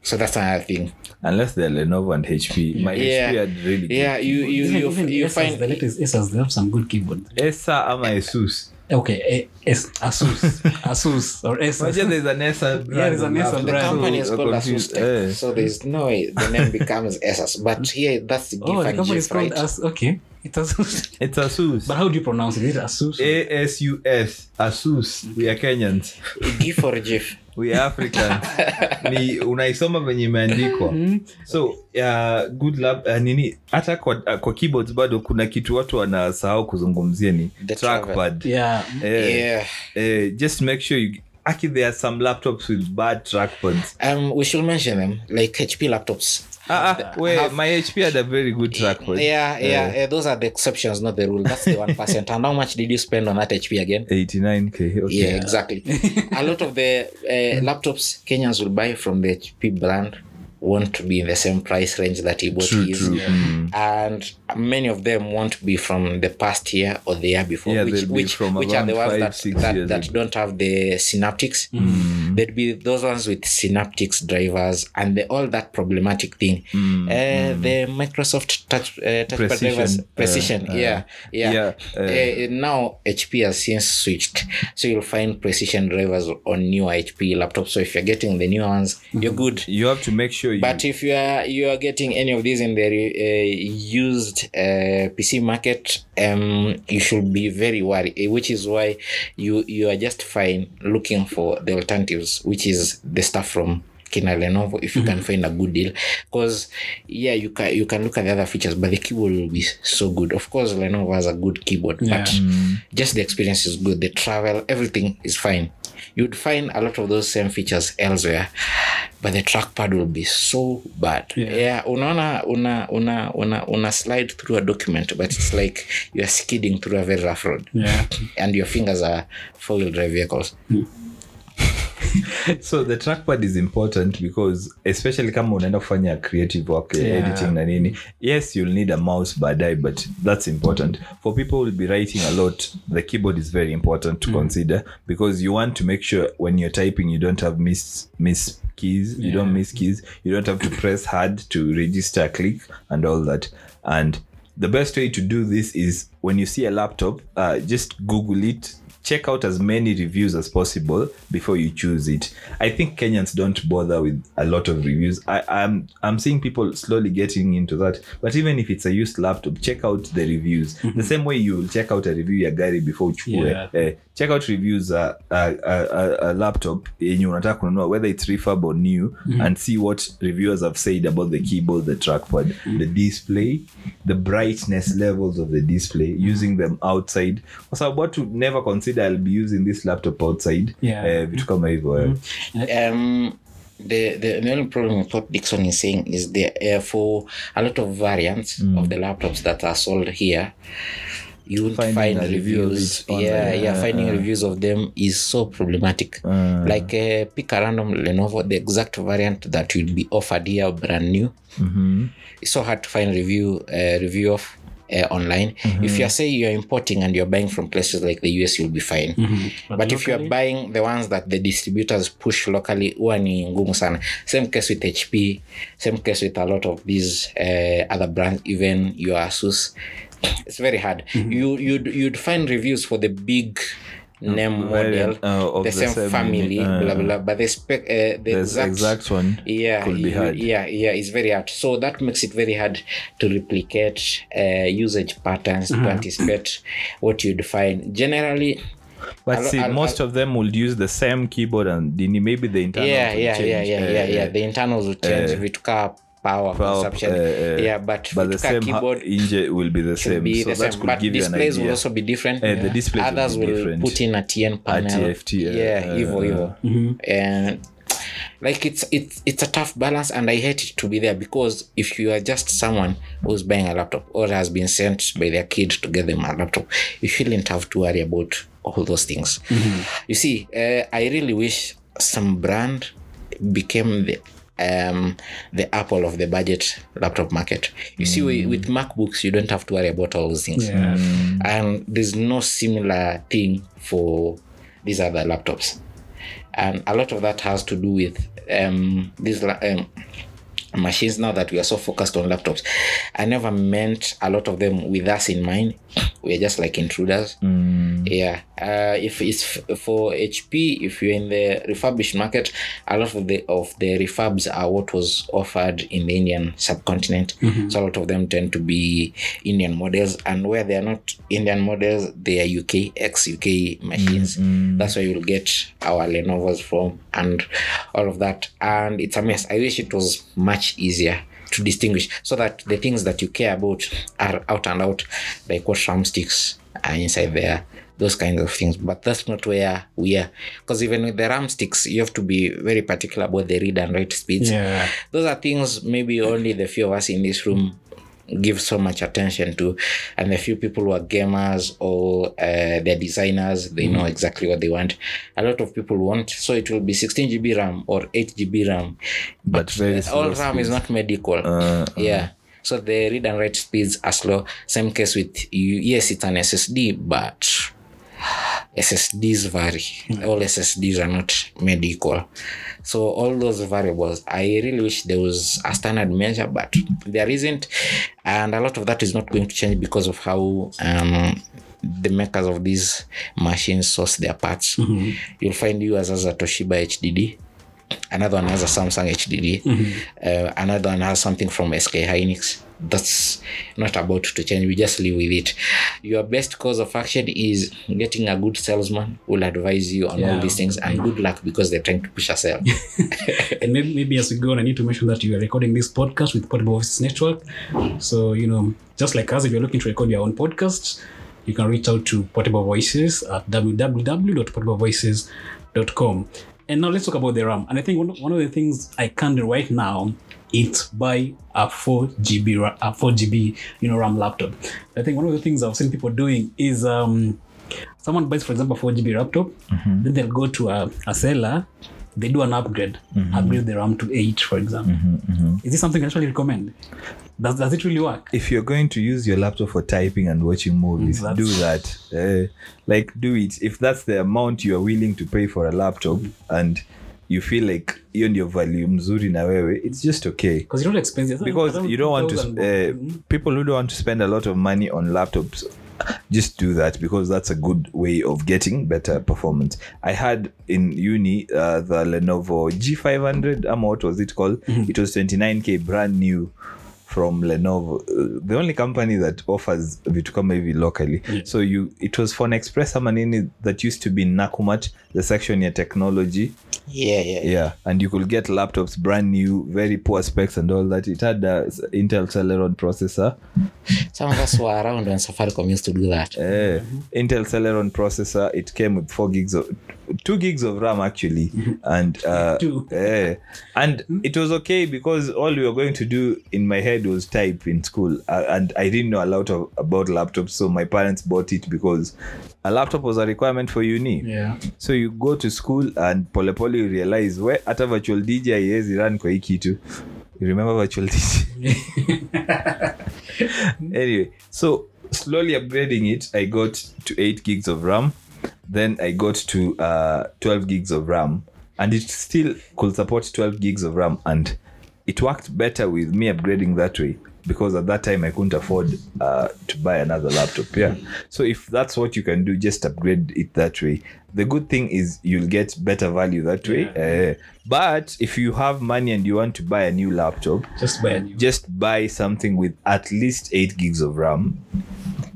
So that's another thing. Unless they're Lenovo and HP. My Yeah. HP had really good Yeah, you you even, you, you find the latest Asus, they have some good keyboards. Esa ama Asus. Okay, eh, es, Asus, Asus or Imagine Asus. there's an Esa brand. there's an on Esa the brand. company is So called. Asus Tech, Eh. so there's no way the name becomes Asus. But here that's the Oh, the different company is called right? As. Okay, it's Asus. It's Asus. but how do you pronounce it? Is it Asus? A S U S. Asus. We are Kenyans. GIF or GIF. we are africans ni unaisoma venye imeandikwa so uh, good lab, uh, nini hata kwa, uh, kwa keyboards bado kuna kitu watu wanasahau kuzungumzia ni The trackpad yeah. Eh, Yeah. eh, just make sure you aki there are some laptops with bad trackpads Um, we should mention them like HP laptops. Wait, my hp had a very good trackpad Yeah, yeah, eh, those are the exceptions, not the rule. That's the one percent. and how much did you spend on that HP again? 89k. Yeah, exactly. a lot of the uh, laptops Kenyans will buy from the HP brand won't be in the same price range that he bought True, his. true. Mm. And many of them won't be from the past year or the year before, Yeah, which they'll be which, are the ones five, that that, that don't have the synaptics. They'd be those ones with synaptics drivers and the, all that problematic thing. Uh, the Microsoft touch uh, touchpad Precision, drivers, uh, precision. uh, yeah, yeah. yeah, uh, Uh, now HP has since switched, so you'll find precision drivers on new HP laptops. So if you're getting the new ones, you're good. you have to make sure you But if you are you are getting any of these in the uh, used uh, PC market, um, you should be very worried. eh, Which is why you you are just fine looking for the alternatives, which is the stuff from kina lenovo if you can find a good deal. Because yeah you can you can look at the other features but the keyboard will be so good. Of course lenovo has a good keyboard Yeah. but just the experience is good. The travel everything is fine. You'd find a lot of those same features elsewhere but the trackpad will be so bad. Yeah. yeah, unaona una una una una slide through a document but it's like you're skidding through a very rough road. Yeah. and your fingers are four-wheel drive vehicles so the trackpad is important because especially kama unaenda kufanya creative work eh, Yeah. editing na nini yes you'll need a mouse baadaye but that's important. For people who will be writing a lot the keyboard is very important to mm. consider because you want to make sure when you're typing you don't have miss miss keys you don't miss keys you don't have to press hard to register click and all that. And the best way to do this is when you see a laptop uh, just google it check out as many reviews as possible before you choose it. I think Kenyans don't bother with a lot of reviews. I, I'm I'm seeing people slowly getting into that. But even if it's a used laptop, check out the reviews. The mm-hmm. same way you will check out a review ya gari before uchukue. Yeah. Eh, check out reviews a, a, a, a, a laptop yenye unataka kununua whether it's refurb or new mm-hmm. and see what reviewers have said about the keyboard the trackpad mm-hmm. the display the brightness levels of the display using them outside. Kwa sababu watu never consider i'll be using this laptop outside. Yeah. eh, vitu kama hivyo eh. um the, the the only problem with what Dixon is saying is there uh, for a lot of variants of the laptops that are sold here. You won't Finding find reviews yeah, yeah yeah uh, finding reviews of them is so problematic. Like uh, pick a random lenovo the exact variant that will be offered here brand new. It's so hard to find review uh, review of uh, online. If you're say you're importing and you're buying from places like the us you'll be fine. But, if you're buying the ones that the distributors push locally huwa ni ngumu sana. Same case with hp same case with a lot of these uh, other brands even your asus. It's very hard. You you'd, you'd find reviews for the big name model uh, the, the same, same family uh, blah blah but the spec uh, the exact, exact one yeah could be hard. yeah yeah it's very hard. So that makes it very hard to replicate uh, usage patterns to anticipate what you'd find generally but I'll- see I'll- most of them will use the same keyboard and maybe the internal yeah yeah yeah yeah yeah yeah. Eh, the internals will change. kaa power, power, consumption. Uh, yeah but, but the same keyboard inje will be the same be so the that same could but give you an displays will idea. also be different. Eh, the displays will others be will put in a tn panel. TFT, yeah. yeah Uh, hivyo. Mm-hmm. and like it's it's it's a tough balance and i hate it to be there because if you are just someone who's buying a laptop or has been sent by their kid to get them a laptop you shouldn't have to worry about all those things. You see uh, i really wish some brand became the um the apple of the budget laptop market. You see wi- with macbooks you don't have to worry about all those things. Yeah. and there's no similar thing for these other laptops. And a lot of that has to do with um these um, machines now that we are so focused on laptops. I never meant a lot of them with us in mind. We're just like intruders. Mm. Yeah. Uh, if it's f- for hp if you're in the refurbished market a lot of the of the refurbs are what was offered in the indian subcontinent. Mm-hmm. So a lot of them tend to be indian models. And where they are not indian models they are uk ex uk machines. Mm-hmm. That's where you'll get our lenovos from and all of that. And it's a mess. I wish it was much easier to distinguish so that the things that you care about are out and out like what RAM sticks are inside there those kinds of things. But that's not where we are. Because even with the ram sticks you have to be very particular about the read and write speeds. Yeah. those are things maybe only the few of us in this room give so much attention to. And the few people who are gamers or uh, they're designers. They know exactly what they want. A lot of people want so it will be 16 gb ram or 8 gb ram. But all ram is not made equal Uh, yeah. So the read and write speeds are slow. Same case with you yes it's an ssd but ssds vary. All ssds are not made equal. So all those variables i really wish there was a standard measure but there isn't. And a lot of that is not going to change because of how um, the makers of these machines source their parts. You'll find you as a toshiba hdd another one has a samsung hdd uh, another one has something from sk hynix. That's not about to change we just live with it. Your best course of action is getting a good salesman will advise you on all these things and good luck because they're trying to push a sale. And maybe, maybe as we go on, I need to mention that you are recording this podcast with Portable Voices Network. So, you know, just like us, if you're looking to record your own podcast, you can reach out to Portable Voices at www.portablevoices.com. And now let's talk about the RAM. And I think one, of the things I can do right now is buy a 4 GB, a 4 GB, you know, RAM laptop. I think one of the things I've seen people doing is um, someone buys, for example, 4 GB laptop, mm-hmm. then they'll go to a, a seller, they do an upgrade, mm-hmm. upgrade the RAM to 8, for example. Mm-hmm, is this something you actually recommend? Does, does it really work? if you're going to use your laptop for typing and watching movies, That's- do that. Uh, like, do it. If that's the amount you are willing to pay for a laptop and you feel like hiyo ndio value mzuri na wewe, it's just okay. Because it's not expensive. Because you don't want to, 2,000 uh, people who don't want to spend a lot of money on laptops, just do that because that's a good way of getting better performance. I had in uni uh, the Lenovo G500, um, what was it called? It was 29k brand new from Lenovo, uh, the only company that offers vitu kama hivi locally. So you, it was Phone Express ama nini that used to be Nakumat, the section ya technology. yeah yeah Yeah, and you could get laptops brand new, very poor specs and all that. It had a Intel Celeron processor, some of us were around when safaricom used to do that eh, Intel Celeron processor. It came with four gigs of, two gigs of RAM actually, and uh, Two. eh, and it was okay because all we were going to do in my head was type in school, uh, and I didn't know a lot of, about laptops, so my parents bought it because a laptop was a requirement for uni. Yeah. so you go to school and polepole you realize where at a virtual dj haiwezi run kwa kitu you remember virtual dj anyway so slowly upgrading it i got to 8 gigs of ram then i got to uh, 12 gigs of ram and it still could support 12 gigs of ram and it worked better with me upgrading that way because at that time i couldn't afford uh, to buy another laptop yeah. So if that's what you can do just upgrade it that way. The good thing is you'll get better value that way uh, but if you have money and you want to buy a new laptop Just buy a new. just buy something with at least 8 gigs of ram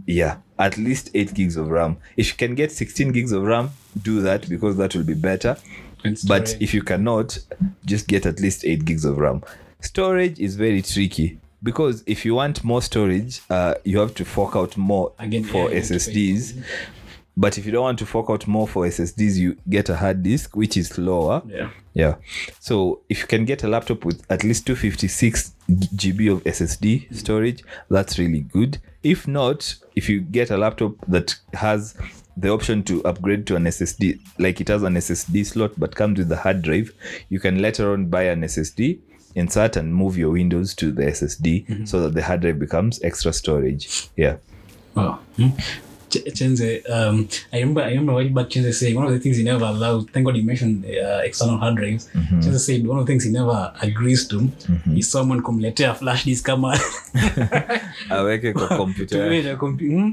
yeah at least 8 gigs of ram. If you can get 16 gigs of ram do that because that will be better. But if you cannot just get at least 8 gigs of ram. Storage is very tricky because if you want more storage uh, you have to fork out more Again, for yeah, ssds but if you don't want to fork out more for ssds you get a hard disk which is lower Yeah. yeah. So if you can get a laptop with at least 256 GB of SSD storage, that's really good. If not, if you get a laptop that has the option to upgrade to an SSD, like it has an SSD slot but comes with the hard drive, you can later on buy an SSD, insert and move your Windows to the SSD so that the hard drive becomes extra storage. Yeah. Wow. Hmm. Ch- Chenze, um, I remember, I remember a while back Chenze saying one of the things he never allowed, thank God you mentioned uh, external hard drives. Chenze said one of the things he never agrees to is someone kumletea flash disk kama Aweke kwa computer. compu- hmm?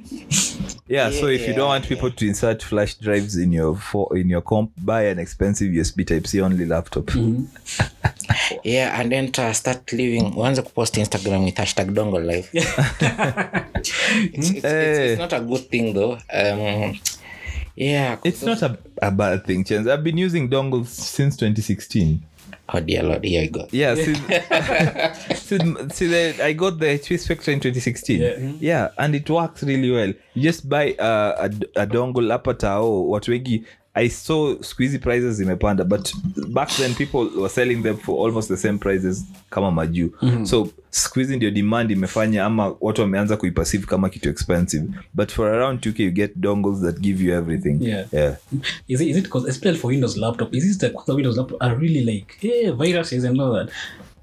Yeah, so if you don't want Yeah. to insert flash drives in your for, in your comp, buy an expensive USB Type C only laptop. yeah and then uh, start living uanze kupost instagram with hashtag dongle life it's, it's, it's, it's not a good thing though um yeah It's not a, a bad thing, Chance. I've been using dongles since 2016. oh dear lord here I go Yeah, since, since, see the, I got the HP Spectre in 2016. Yeah. Yeah, and it works really well. You just buy uh, a, a dongle hapa tao watu wengi I saw squeezy prices zimepanda but back then people were selling them for almost the same prices kama majuu. So squeezy ndio demand imefanya ama watu wameanza kuiperceive kama kitu expensive. But for around 2k you get dongles that give you everything. Yeah. yeah. is it is it because especially for Windows laptop is it the Windows laptop are really like hey viruses and all that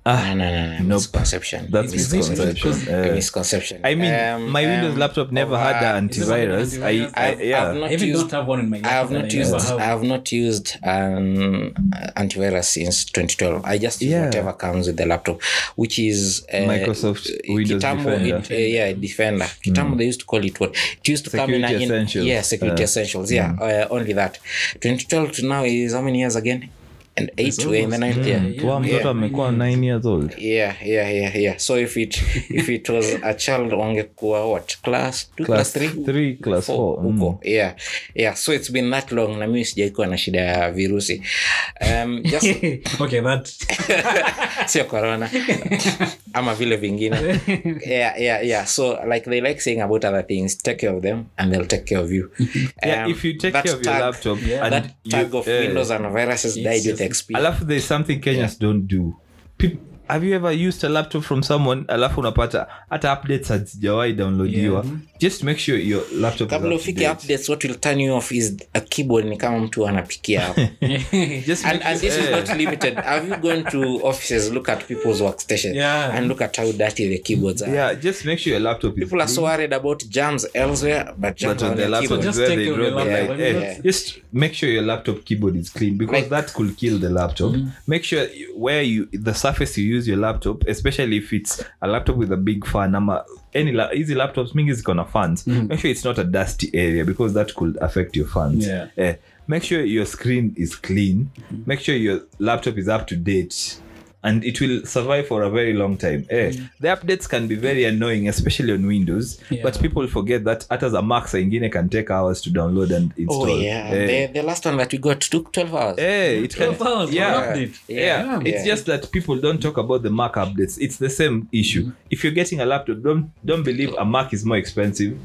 no, no, no, no. Nope. misconception That's Is it- is it misconception. because- Yeah. misconception I mean, Um, my Windows um, laptop never over- had an Is antivirus. I. I I've- yeah. I've not even used- don't have one in my I have laptop not used. have. I have not used an antivirus since 2012. I just use Yeah. whatever comes with the laptop, which is uh, Microsoft uh, Windows Kitambo, Defender. It, uh, yeah, Defender. Kitambo, they used to call it what? It used to come in, Security in yeah, security Uh, essentials. Yeah, uh, only that. 2012 to now is how many years again? And eight It's were in the almost- ninth year yeah, yeah, mtoto yeah. amekuwa 9 years old. Yeah yeah yeah yeah. So if it if it was a child wangekuwa what class two Class class three? three, class Four, four, mm. yeah yeah. So it's been that long na mimi sijaikuwa na shida ya virusi. Um, just okay, that sio corona. Ama vile vingine. Yeah yeah yeah. So like they like saying about other things. Take care of them and they'll take care of you. Yeah Um, if you take care of your tag- laptop Yeah. and that you, tag of uh, windows and viruses died with just- xp alafu there's something kenyans don't do. Peop- have you ever used a laptop from someone alafu unapata hata updates hazijawai downloadiwa just make sure your laptop is kabla up ufike updates what will turn you off is a keyboard ni kama mtu anapikia hapo. Just and, make and this is not limited. Have you gone to offices look at people's workstation Yeah. and look at how dirty the keyboards are? Yeah just make sure your laptop is people are so worried about germs elsewhere but germs but on on the laptop keyboard. just where take they draw your the laptop. line. I mean, Eh, just make sure your laptop keyboard is clean because Like- that could kill the laptop. Make sure where you the surface you use your laptop especially if it's a laptop with a big fan ama any la- easy laptops mingi ziko na fans. Make sure it's not a dusty area because that could affect your funds Yeah. Eh, make sure your screen is clean. Make sure your laptop is up to date and it will survive for a very long time. Eh, the updates can be very annoying especially on windows Yeah. but people forget that hata za mac saa ingine can take hours to download and install. oh yeah. Eh, the, the last one that we got took 12 hours. Eh, it can, hours yeah, an update. yeah, Yeah. it's just that people don't talk about the mac updates. It's the same issue. If you're getting a laptop don't don't believe a mac is more expensive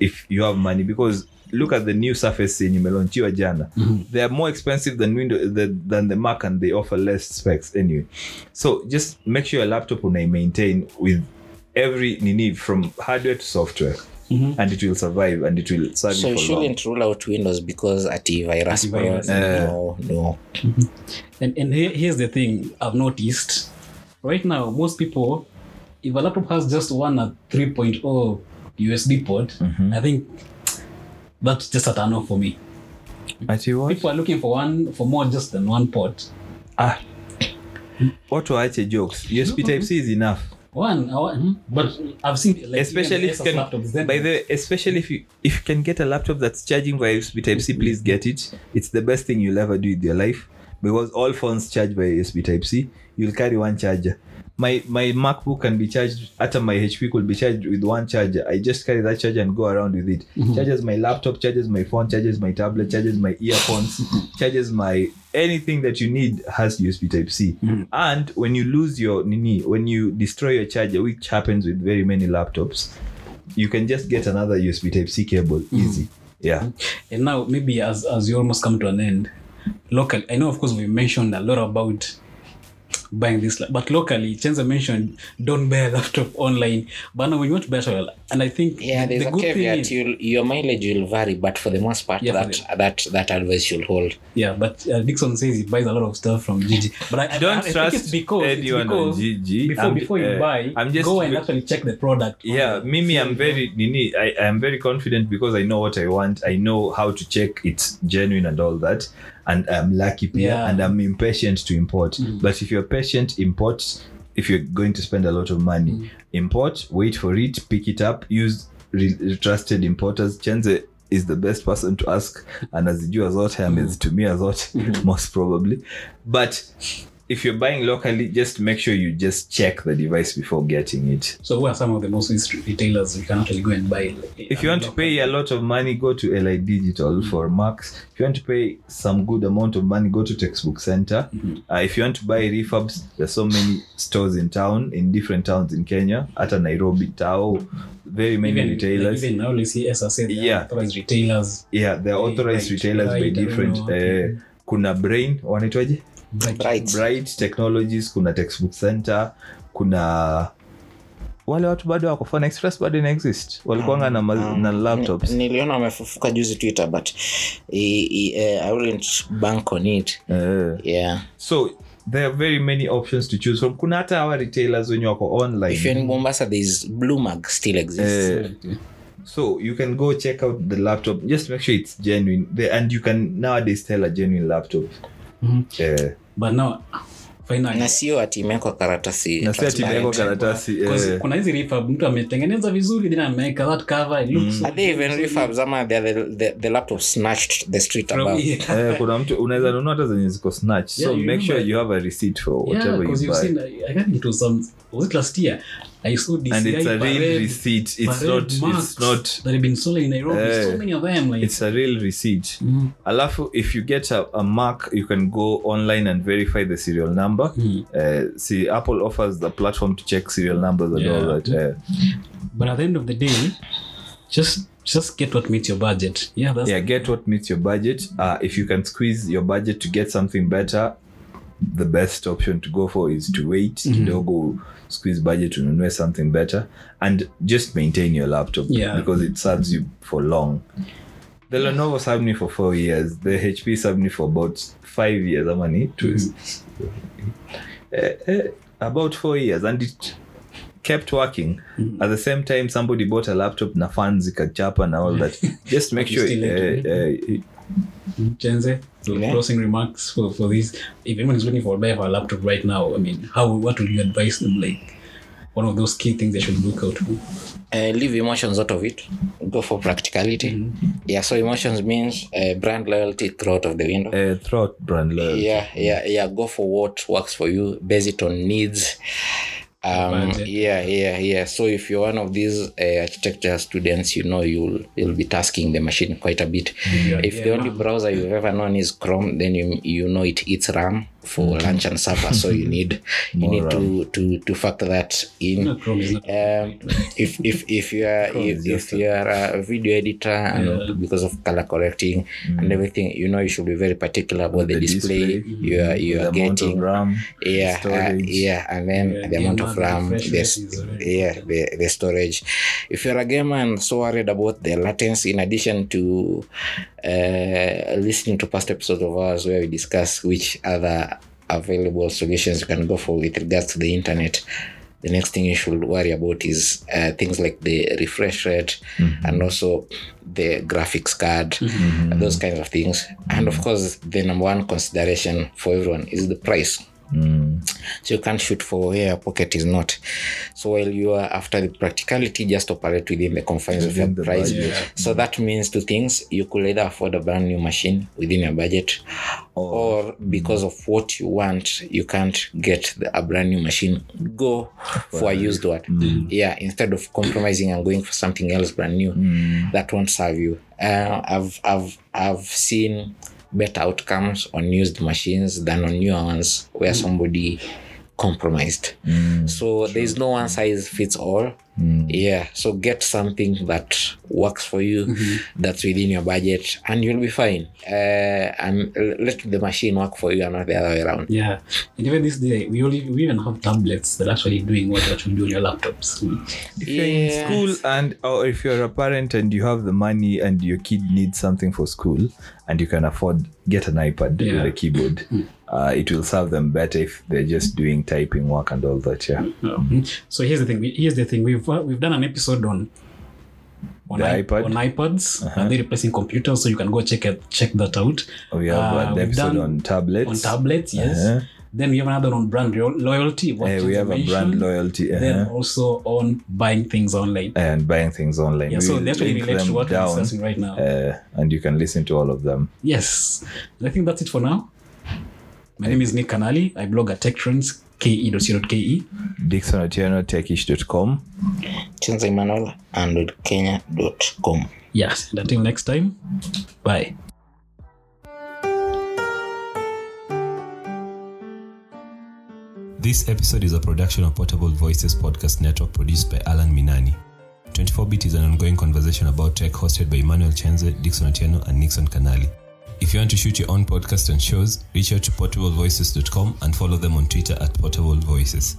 if you have money because look at the new surface yenye imelaunchiwa jana. Mm-hmm. They are more expensive than windows the, than the mac and they offer less specs anyway. So just make sure your laptop unai maintain with every nini from hardware to software. Mm-hmm. And it will survive and it will serve so you you for long. shouldn't rule out windows because antivirus Antivirus, no uh. no. Mm-hmm. And, and here, here's the thing I've noticed. Right now, most people, if a laptop has just one at 3.0 USB port, I think that's just a turn off for me. What? People are looking for one for more just than one pot. ah. Watu waache jokes? Usb type c is enough. One, I hmm, but I've seen like especially if can laptops, by the way, especially if you if you can get a laptop that's charging via usb type c please get it. It's the best thing you'll ever do with your life. Because all phones charge by usb type c. You'll carry one charger my my macbook can be charged at my hp could be charged with one charger. I just carry that charger and go around with it. Mm-hmm. Charges my laptop charges my phone charges my tablet charges my earphones mm-hmm. charges my anything that you need has usb type c. Mm-hmm. And when you lose your nini when you destroy your charger which happens with very many laptops you can just get another usb type c cable easy. Yeah. And now maybe as as you almost come to an end local i know of course we mentioned a lot about buying this la- but locally chenza mentioned don't buy a laptop online. But now when you want to buy a and i think yeah there's the a good caveat. you'll, your mileage will vary but for the most part Yeah, that, that that advice you'll hold. Yeah but uh, dixon says he buys a lot of stuff from gg but i, I- don't I, I think trust it's because, it's because on GG. before I'm- before you uh, buy I'm just go and actually check the product. Yeah mimi i'm very nini I, i'm very confident because i know what i want. I know how to check it's genuine and all that and i'm lucky pia Yeah. and i'm impatient to import. Mm. But if you're patient import. If you're going to spend a lot of money mm. import wait for it pick it up use re- trusted importers. Chenze is the best person to ask anazijua zote amezitumia zote most probably. But if you're buying locally just make sure you just check the device before getting it. So who are some of the most retailers you can actually go and buy? If you want to pay a lot of money go to li digital for Macs. If you want to pay some good amount of money go to textbook center. Uh, if you want to buy refurbs there's so many stores in town in different towns in kenya hata nairobi tao very many even, retailers. even now as i said Yeah. authorized retailers. Yeah they're authorized retailers by right, I don't different uh, kuna brain wanaitwaje Bright. bright. technologies kuna textbook center kuna wale watu bado wako Fun express bado ina exist. Walikuanga na, ma- na laptops. Ni- niliona wamefufuka juzi twitter but i, i, uh, i wouldn't bank on it. Uh, yeah. So there are very many options to choose from. Kuna hata hawa retailers wenye wako online. If you're in mombasa there's blue mag still exists. Uh, so you can go check out the laptop. Just make sure it's genuine. And you can nowadays tell a genuine laptop. Mhm. Eh, but now finally. Na sio karatasi eh, kuna hizi refurb mtu ametengeneza vizuri then ameweka that cover it looks so Are they even refurbs ama they're the, the, the laptop snatched the street above? eh, kuna mtu unaweza nunua hata zenye ziko snatch so Yeah, you make sure you have a receipt for whatever because you buy. seen, I think it was some, was it last year? I saw DCI and it's a real parade- receipt it's not it's not that have been sold in Nairobi. Uh, so many of them. Like, it's a real receipt Mm. alafu if you get a, a mark you can go online and verify the serial number Mm. uh, see apple offers the platform to check serial numbers and Yeah. all that uh, but at the end of the day, just just get what meets your budget. Yeah, that's yeah get what meets your budget uh, if you can squeeze your budget to get something better the best option to go for is to wait kidogo squeeze budget ununue something better and just maintain your laptop Yeah. because it serves you for long. The lenovo served me for four years the hp served me for about five years ama ni? Two Eh, eh, about four years and it kept working. At the same time somebody bought a laptop na fans ikachapa na all that. Just make sure. So Yeah. closing remarks for, for this. If anyone is looking for a buy for a laptop right now, I mean, how what would you advise them? Like one of those key things they should look out for. uh, leave emotions out of it go for practicality yeah so emotions means uh, brand loyalty throw out of the window eh, throughout brand loyalty. yeah yeah yeah go for what works for you base it on needs um Budget. yeah yeah yeah. So if you're one of these uh, architecture students you know you'll you'll be tasking the machine quite a bit. If the only browser you've ever known is chrome then you you know it eats ram for lunch and supper so you need you need to to to factor that in. No, um, if if if you are if, if you are a video editor and because of color correcting and everything you know you should be very particular about the, The display, display, you are you are getting. RAM, yeah uh, yeah and then Yeah, the the amount of ram the, very yeah the, the storage. If you're a gamer and so worried about the latency in addition to uh, listening to past episodes of ours where we discuss which other available solutions you can go for with regards to the internet the next thing you should worry about is uh, things like the refresh rate and also the graphics card and those kinds of things. And of course the number one consideration for everyone is the price so you can't shoot for where your pocket is not. So while you are after the practicality just operate within the confines of your price. budget. so that means two things. You could either afford a brand new machine within your budget or because of what you want you can't get the, a brand new machine go for a used one. Yeah instead of compromising and going for something else brand new that won't serve you. Uh, i've i've i've seen better outcomes on used machines than on newer ones where somebody compromised. Mm, so there's no one size fits all. Mm. Yeah so get something that works for you mm-hmm. that's within your budget and you'll be fine. Uh, and let the machine work for you and not the other way around. Yeah, and even this day, we only we even have tablets that are actually doing what you actually do on your laptops. if you're in Yeah. school and or if you're a parent and you have the money and your kid needs something for school and you can afford get an ipad Yeah. with a keyboard mm. Uh, it will serve them better if they're just doing typing work and all that yeah Um, So here's the thing. we- Here's the thing. We've uh, we've done an episode on on, iPad? on iPads. Are they replacing computers? So you can go check it, check that out. we have Uh, an we've episode done on tablets on tablets. Yes. Uh-huh. Then we have another on brand loyalty. what Eh, we have a brand loyalty Then uh-huh. also on buying things online. and buying things online Yeah, so We'll they actually link to them what we're down, discussing right now. uh, and you can listen to all of them Yes. I think that's it for now. My name is Nick Kanali. I blog at techtrends, E ke.co.ke. dixon otieno techish.com Chenze emmanuel and kenya.com Yes. And until next time, bye. This episode is a production of Portable Voices Podcast Network produced by Alan Minani. 24-Bit is an ongoing conversation about tech hosted by Emmanuel Chenze, Dixon Otieno, and Nixon Kanali. If you want to shoot your own podcast and shows, reach out to portablevoices.com and follow them on Twitter at Portable Voices.